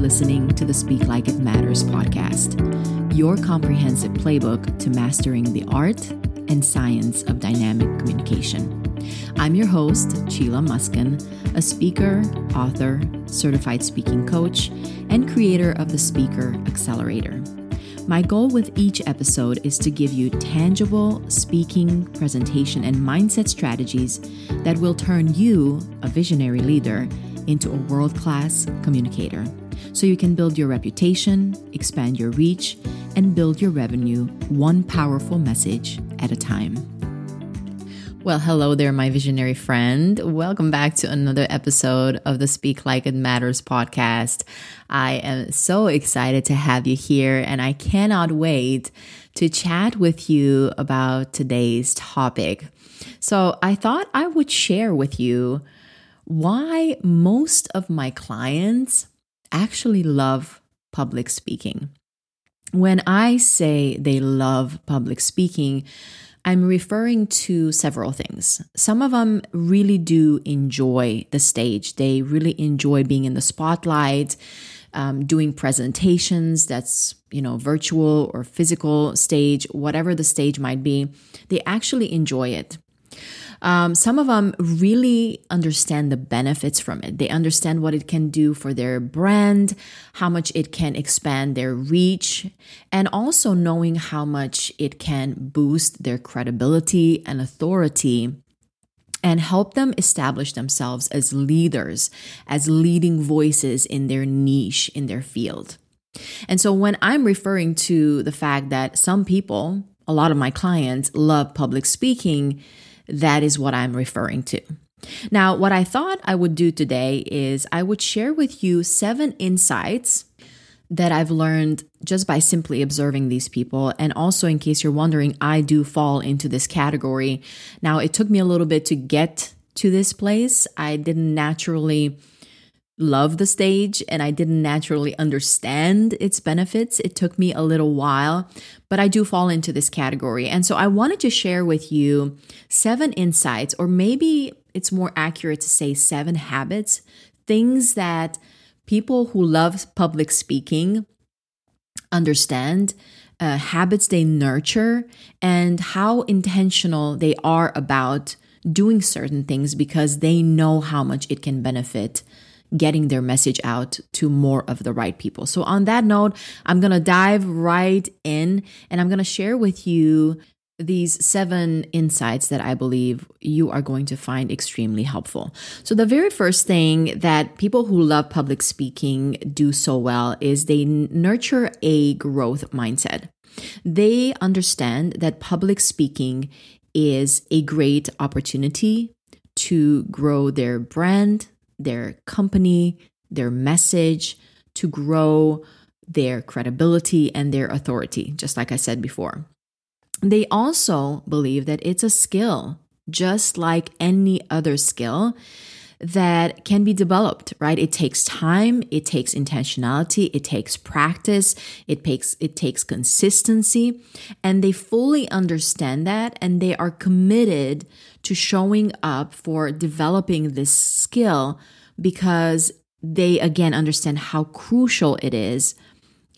listening to the Speak Like It Matters podcast, your comprehensive playbook to mastering the art and science of dynamic communication. I'm your host, Sheila Muskin, a speaker, author, certified speaking coach, and creator of the Speaker Accelerator. My goal with each episode is to give you tangible speaking, presentation, and mindset strategies that will turn you, a visionary leader, into a world class communicator so you can build your reputation, expand your reach, and build your revenue one powerful message at a time. Well, hello there, my visionary friend. Welcome back to another episode of the Speak Like It Matters podcast. I am so excited to have you here, and I cannot wait to chat with you about today's topic. So, I thought I would share with you why most of my clients actually love public speaking. When I say they love public speaking, I'm referring to several things. Some of them really do enjoy the stage. They really enjoy being in the spotlight, um, doing presentations that's, you know, virtual or physical stage, whatever the stage might be. They actually enjoy it. Um, some of them really understand the benefits from it. They understand what it can do for their brand, how much it can expand their reach, and also knowing how much it can boost their credibility and authority and help them establish themselves as leaders, as leading voices in their niche, in their field. And so when I'm referring to the fact that some people, a lot of my clients love public speaking, that is what I'm referring to. Now, what I thought I would do today is I would share with you seven insights that I've learned just by simply observing these people. And also, in case you're wondering, I do fall into this category. Now, it took me a little bit to get to this place. I didn't naturally love the stage and I didn't naturally understand its benefits. It took me a little while, but I do fall into this category. And so I wanted to share with you seven insights, or maybe it's more accurate to say seven habits, things that people who love public speaking understand. Uh, habits they nurture and how intentional they are about doing certain things because they know how much it can benefit getting their message out to more of the right people. So, on that note, I'm going to dive right in and I'm going to share with you these seven insights that I believe you are going to find extremely helpful. So, the very first thing that people who love public speaking do so well is they nurture a growth mindset. They understand that public speaking is a great opportunity to grow their brand, their company, their message, to grow their credibility and their authority, just like I said before. They also believe that it's a skill, just like any other skill that can be developed, right? It takes time, it takes intentionality, it takes practice, it takes it takes consistency, and they fully understand that and they are committed to showing up for developing this skill because they again understand how crucial it is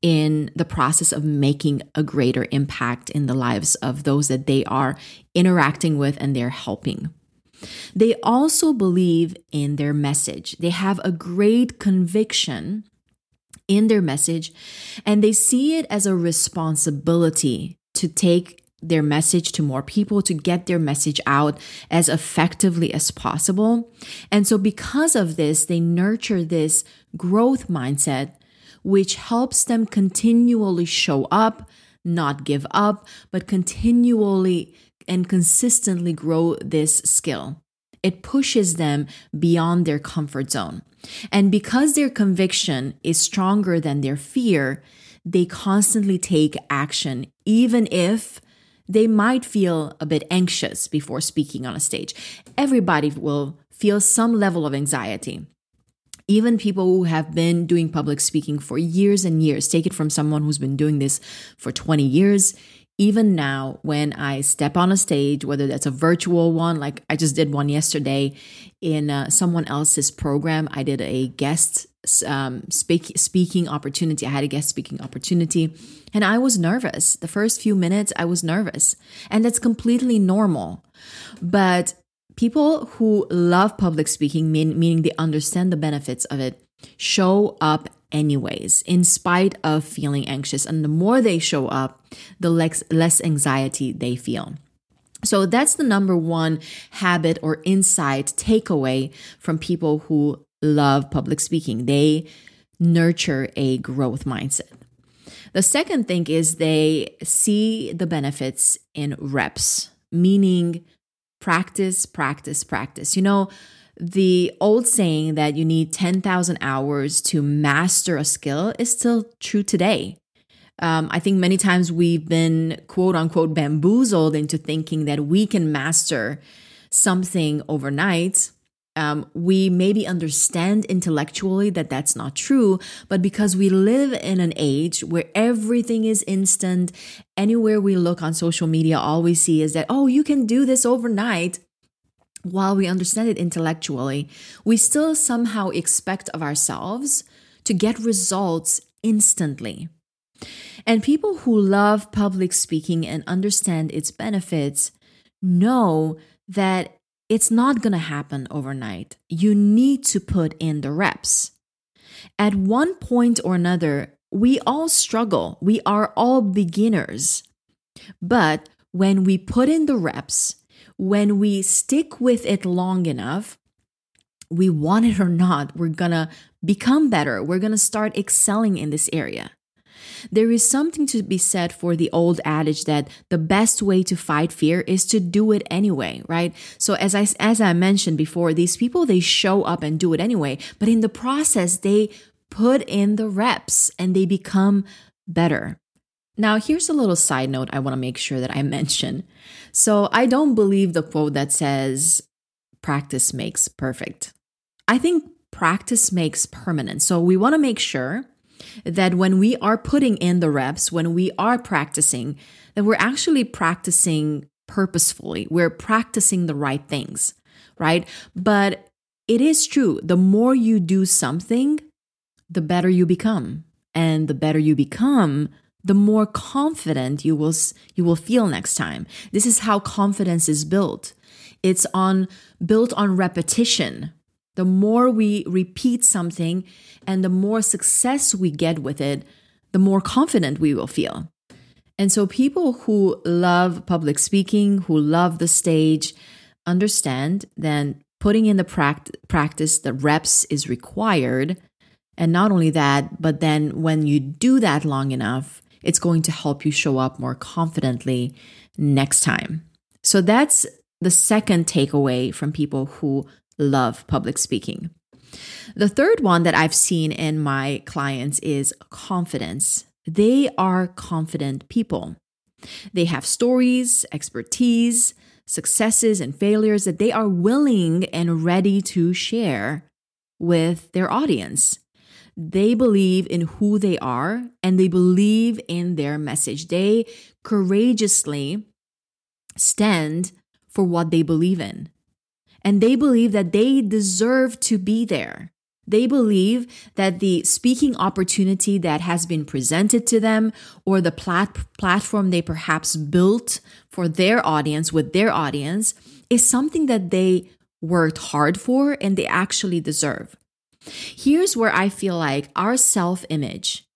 in the process of making a greater impact in the lives of those that they are interacting with and they're helping. They also believe in their message. They have a great conviction in their message and they see it as a responsibility to take their message to more people, to get their message out as effectively as possible. And so, because of this, they nurture this growth mindset, which helps them continually show up, not give up, but continually and consistently grow this skill. It pushes them beyond their comfort zone. And because their conviction is stronger than their fear, they constantly take action, even if they might feel a bit anxious before speaking on a stage. Everybody will feel some level of anxiety. Even people who have been doing public speaking for years and years, take it from someone who's been doing this for 20 years, even now when I step on a stage, whether that's a virtual one, like I just did one yesterday in uh, someone else's program, I did a guest um, speak, speaking opportunity. I had a guest speaking opportunity, and I was nervous. The first few minutes, I was nervous, and that's completely normal. But people who love public speaking, mean, meaning they understand the benefits of it, show up anyways, in spite of feeling anxious. And the more they show up, the less, less anxiety they feel. So that's the number one habit or insight takeaway from people who love public speaking. They nurture a growth mindset. The second thing is they see the benefits in reps, meaning practice, practice, practice. You know, the old saying that you need 10,000 hours to master a skill is still true today. Um, I think many times we've been quote unquote bamboozled into thinking that we can master something overnight. Um, we maybe understand intellectually that that's not true, but because we live in an age where everything is instant, anywhere we look on social media, all we see is that, oh, you can do this overnight while we understand it intellectually, we still somehow expect of ourselves to get results instantly. And people who love public speaking and understand its benefits know that it's not going to happen overnight. You need to put in the reps. At one point or another, we all struggle. We are all beginners. But when we put in the reps, when we stick with it long enough, we want it or not, we're gonna become better. We're gonna start excelling in this area. There is something to be said for the old adage that the best way to fight fear is to do it anyway, right? So as I as I mentioned before, these people they show up and do it anyway, but in the process they put in the reps and they become better. Now, here's a little side note I want to make sure that I mention. So, I don't believe the quote that says, practice makes perfect. I think practice makes permanent. So, we want to make sure that when we are putting in the reps, when we are practicing, that we're actually practicing purposefully. We're practicing the right things, right? But it is true. The more you do something, the better you become. And the better you become, the more confident you will you will feel next time. This is how confidence is built. It's on built on repetition. The more we repeat something and the more success we get with it, the more confident we will feel. And so people who love public speaking, who love the stage, understand then putting in the pract- practice, the reps is required. And not only that, but then when you do that long enough, it's going to help you show up more confidently next time. So that's the second takeaway from people who love public speaking. The third one that I've seen in my clients is confidence. They are confident people. They have stories, expertise, successes, and failures that they are willing and ready to share with their audience. They believe in who they are and they believe in their message. They courageously stand for what they believe in. And they believe that they deserve to be there. They believe that the speaking opportunity that has been presented to them or the plat- platform they perhaps built for their audience with their audience is something that they worked hard for and they actually deserve. Here's where I feel like our self image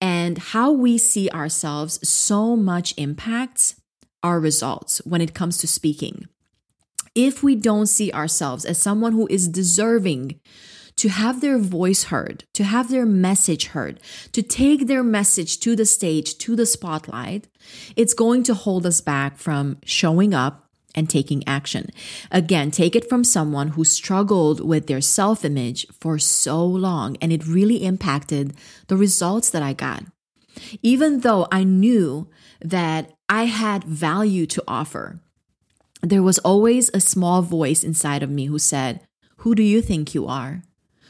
and how we see ourselves so much impacts our results when it comes to speaking. If we don't see ourselves as someone who is deserving to have their voice heard, to have their message heard, to take their message to the stage, to the spotlight, it's going to hold us back from showing up and taking action. Again, take it from someone who struggled with their self image for so long and it really impacted the results that I got. Even though I knew that I had value to offer, there was always a small voice inside of me who said, Who do you think you are?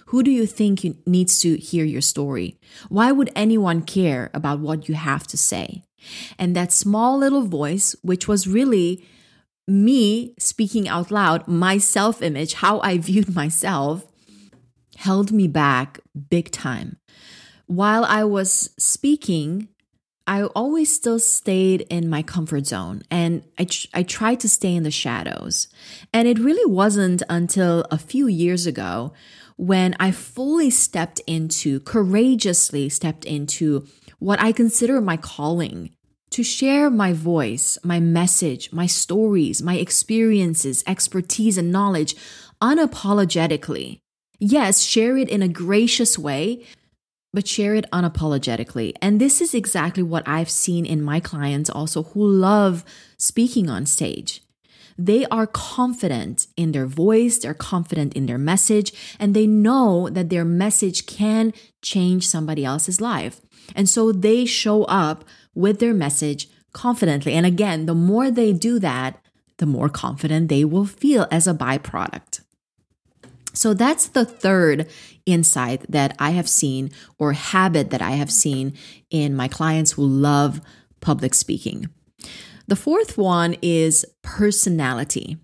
Who do you think needs to hear your story? Why would anyone care about what you have to say? And that small little voice, which was really me speaking out loud, my self image, how I viewed myself, held me back big time. While I was speaking, I always still stayed in my comfort zone and I, tr- I tried to stay in the shadows. And it really wasn't until a few years ago when I fully stepped into, courageously stepped into what I consider my calling to share my voice, my message, my stories, my experiences, expertise, and knowledge unapologetically. Yes, share it in a gracious way, but share it unapologetically. And this is exactly what I've seen in my clients also who love speaking on stage. They are confident in their voice, they're confident in their message, and they know that their message can change somebody else's life. And so they show up with their message confidently. And again, the more they do that, the more confident they will feel as a byproduct. So that's the third insight that I have seen or habit that I have seen in my clients who love public speaking. The fourth one is personality.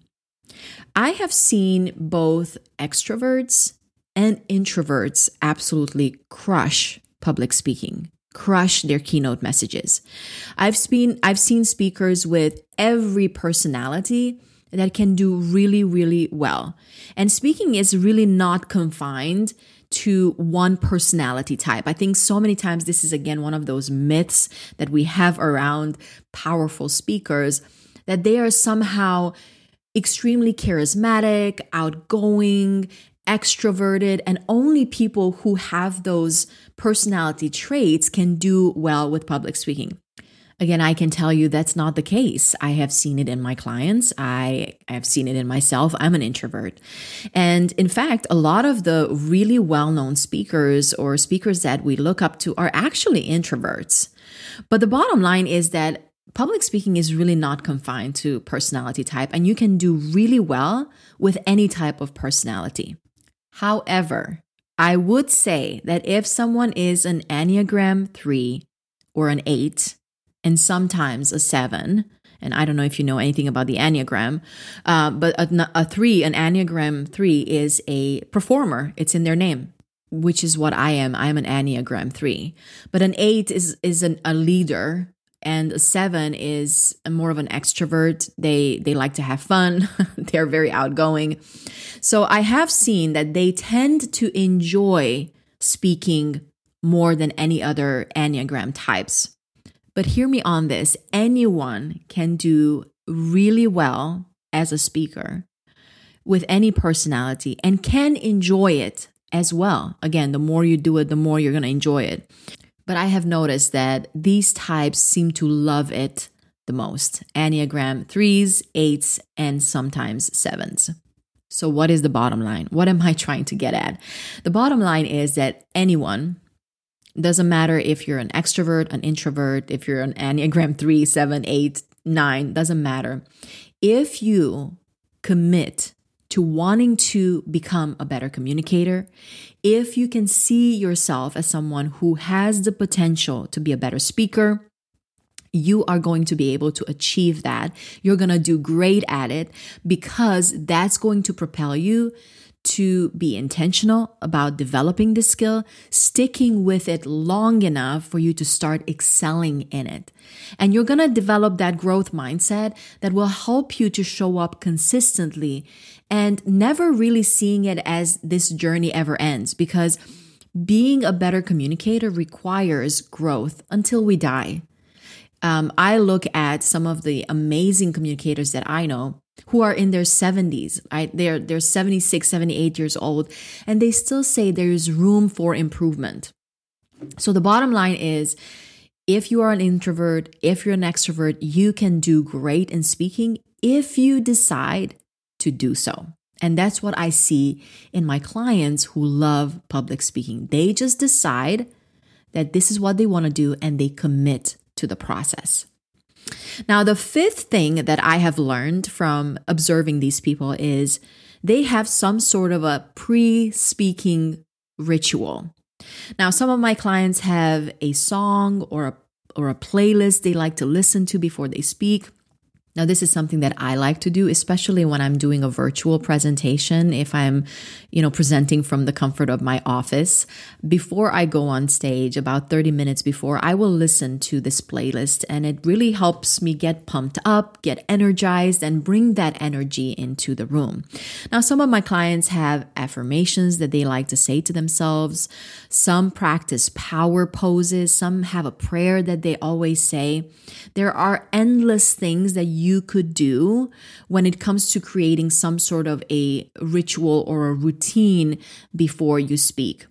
I have seen both extroverts and introverts absolutely crush public speaking crush their keynote messages. I've seen I've seen speakers with every personality that can do really, really well. And speaking is really not confined to one personality type. I think so many times this is again one of those myths that we have around powerful speakers that they are somehow extremely charismatic, outgoing, extroverted, and only people who have those personality traits can do well with public speaking. Again, I can tell you that's not the case. I have seen it in my clients. I, I have seen it in myself. I'm an introvert. And in fact, a lot of the really well known speakers or speakers that we look up to are actually introverts. But the bottom line is that public speaking is really not confined to personality type, and you can do really well with any type of personality. However, I would say that if someone is an Enneagram 3 or an 8, and sometimes a seven. And I don't know if you know anything about the Enneagram, uh, but a, a three, an Enneagram three, is a performer. It's in their name, which is what I am. I am an Enneagram three. But an eight is is an, a leader, and seven is more of an extrovert. They they like to have fun. They're very outgoing. So I have seen that they tend to enjoy speaking more than any other Enneagram types. But hear me on this anyone can do really well as a speaker with any personality and can enjoy it as well. Again, the more you do it, the more you're going to enjoy it. But I have noticed that these types seem to love it the most Enneagram threes, eights, and sometimes sevens. So, what is the bottom line? What am I trying to get at? The bottom line is that anyone doesn't matter if you're an extrovert, an introvert, if you're an Enneagram 3, 7, 8, 9, doesn't matter. If you commit to wanting to become a better communicator, if you can see yourself as someone who has the potential to be a better speaker, you are going to be able to achieve that. You're going to do great at it because that's going to propel you to be intentional about developing the skill, sticking with it long enough for you to start excelling in it. And you're going to develop that growth mindset that will help you to show up consistently and never really seeing it as this journey ever ends because being a better communicator requires growth until we die. Um, I look at some of the amazing communicators that I know who are in their 70s right? They're they're 76 78 years old and they still say there's room for improvement. So the bottom line is if you are an introvert if you're an extrovert you can do great in speaking. If you decide to do so and that's what i see in my clients who love public speaking they just decide that this is what they want to do and they commit to the process now, the fifth thing that I have learned from observing these people is they have some sort of a pre speaking ritual. Now, some of my clients have a song or a or a playlist they like to listen to before they speak. Now, this is something that I like to do, especially when I'm doing a virtual presentation. If I'm, you know, presenting from the comfort of my office, before I go on stage, about 30 minutes before, I will listen to this playlist and it really helps me get pumped up, get energized, and bring that energy into the room. Now, some of my clients have affirmations that they like to say to themselves. Some practice power poses. Some have a prayer that they always say. There are endless things that you you could do when it comes to creating some sort of a ritual or a routine before you speak.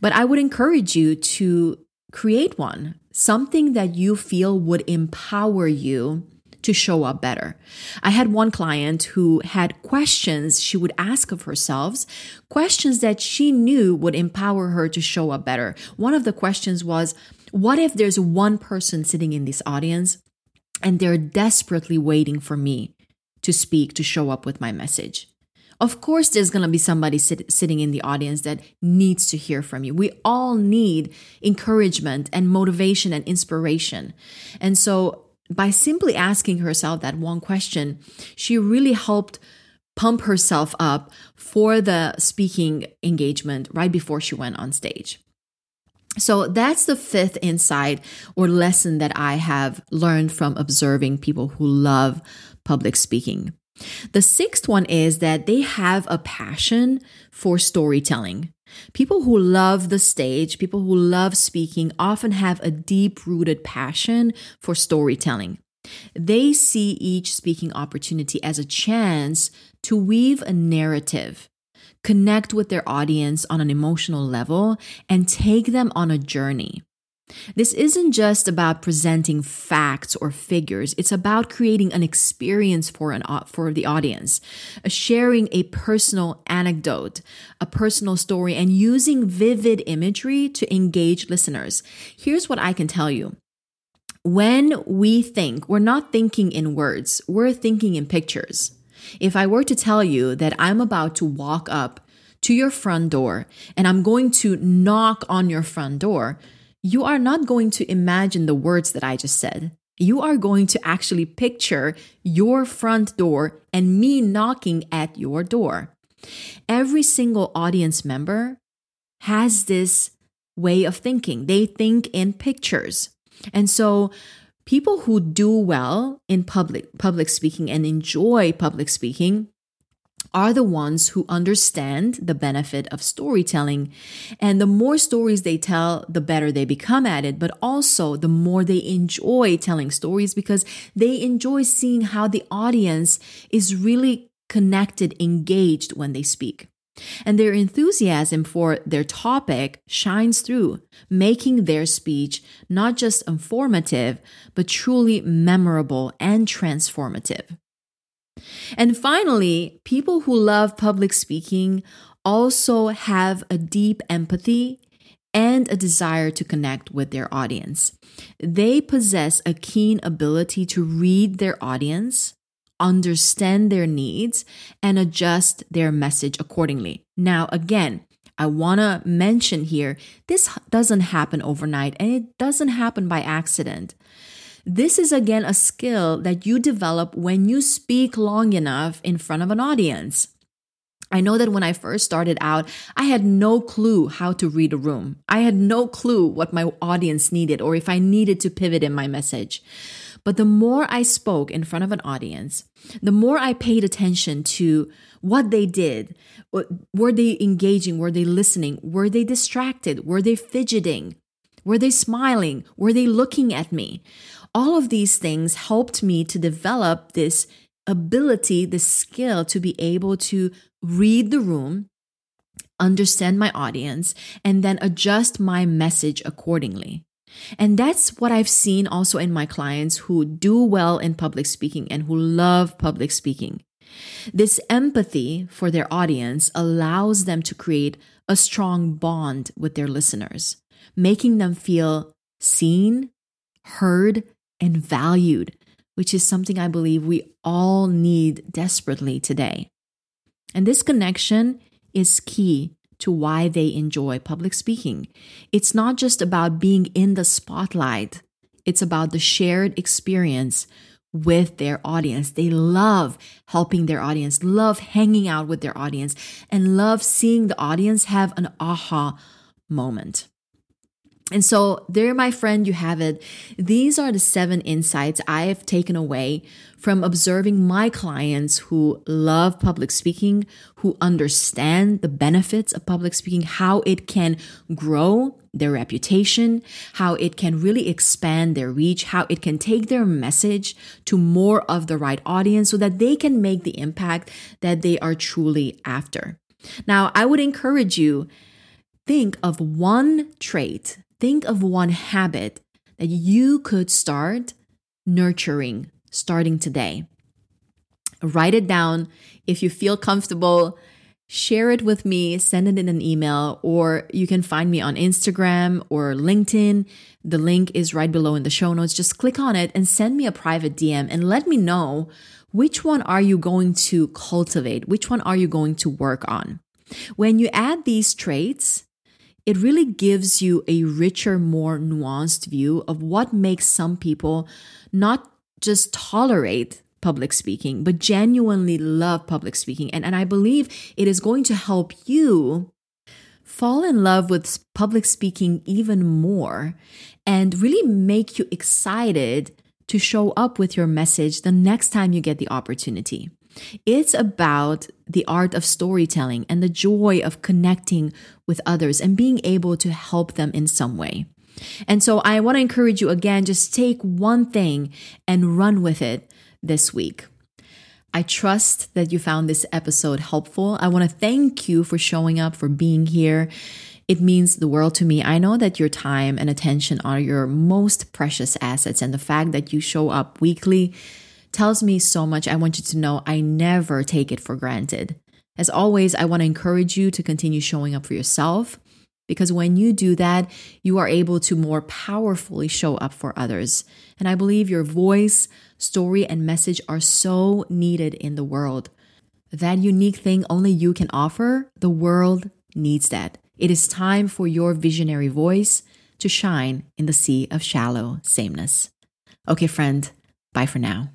But I would encourage you to create one, something that you feel would empower you to show up better. I had one client who had questions she would ask of herself, questions that she knew would empower her to show up better. One of the questions was, What if there's one person sitting in this audience and they're desperately waiting for me to speak, to show up with my message. Of course, there's going to be somebody sit, sitting in the audience that needs to hear from you. We all need encouragement and motivation and inspiration. And so, by simply asking herself that one question, she really helped pump herself up for the speaking engagement right before she went on stage. So that's the fifth insight or lesson that I have learned from observing people who love public speaking. The sixth one is that they have a passion for storytelling. People who love the stage, people who love speaking, often have a deep rooted passion for storytelling. They see each speaking opportunity as a chance to weave a narrative connect with their audience on an emotional level, and take them on a journey. This isn't just about presenting facts or figures. It's about creating an experience for an for the audience, uh, sharing a personal anecdote, a personal story and using vivid imagery to engage listeners. Here's what I can tell you. When we think, we're not thinking in words, we're thinking in pictures. If I were to tell you that I'm about to walk up to your front door and I'm going to knock on your front door, you are not going to imagine the words that I just said. You are going to actually picture your front door and me knocking at your door. Every single audience member has this way of thinking. They think in pictures. And so people who do well in public public speaking and enjoy public speaking are the ones who understand the benefit of storytelling. And the more stories they tell, the better they become at it, but also the more they enjoy telling stories because they enjoy seeing how the audience is really connected, engaged when they speak. And their enthusiasm for their topic shines through, making their speech not just informative, but truly memorable and transformative. And finally, people who love public speaking also have a deep empathy and a desire to connect with their audience. They possess a keen ability to read their audience, understand their needs, and adjust their message accordingly. Now, again, I want to mention here this doesn't happen overnight and it doesn't happen by accident. This is again a skill that you develop when you speak long enough in front of an audience. I know that when I first started out, I had no clue how to read a room. I had no clue what my audience needed or if I needed to pivot in my message. But the more I spoke in front of an audience, the more I paid attention to what they did. Were they engaging? Were they listening? Were they distracted? Were they fidgeting? Were they smiling? Were they looking at me? all of these things helped me to develop this ability, this skill to be able to read the room, understand my audience, and then adjust my message accordingly. And that's what I've seen also in my clients who do well in public speaking and who love public speaking. This empathy for their audience allows them to create a strong bond with their listeners, making them feel seen, heard, and valued, which is something I believe we all need desperately today. And this connection is key to why they enjoy public speaking. It's not just about being in the spotlight, It's about the shared experience with their audience. They love helping their audience, love hanging out with their audience, and love seeing the audience have an aha moment. And so, there, my friend, you have it. These are the seven insights I have taken away from observing my clients who love public speaking, who understand the benefits of public speaking, how it can grow their reputation, how it can really expand their reach, how it can take their message to more of the right audience so that they can make the impact that they are truly after. Now, I would encourage you think of one trait think of one habit that you could start nurturing starting today. Write it down. If you feel comfortable, share it with me, send it in an email, or you can find me on Instagram or LinkedIn. The link is right below in the show notes. Just click on it and send me a private DM and let me know which one are you going to cultivate? Which one are you going to work on? When you add these traits, it really gives you a richer, more nuanced view of what makes some people not just tolerate public speaking, but genuinely love public speaking. And, and I believe it is going to help you fall in love with public speaking even more and really make you excited to show up with your message the next time you get the opportunity. It's about the art of storytelling and the joy of connecting with others and being able to help them in some way. And so I want to encourage you again, just take one thing and run with it this week. I trust that you found this episode helpful. I want to thank you for showing up, for being here. It means the world to me. I know that your time and attention are your most precious assets, and the fact that you show up weekly tells me so much. I want you to know I never take it for granted. As always, I want to encourage you to continue showing up for yourself because when you do that, you are able to more powerfully show up for others. And I believe your voice, story, and message are so needed in the world. That unique thing only you can offer, the world needs that. It is time for your visionary voice to shine in the sea of shallow sameness. Okay, friend, bye for now.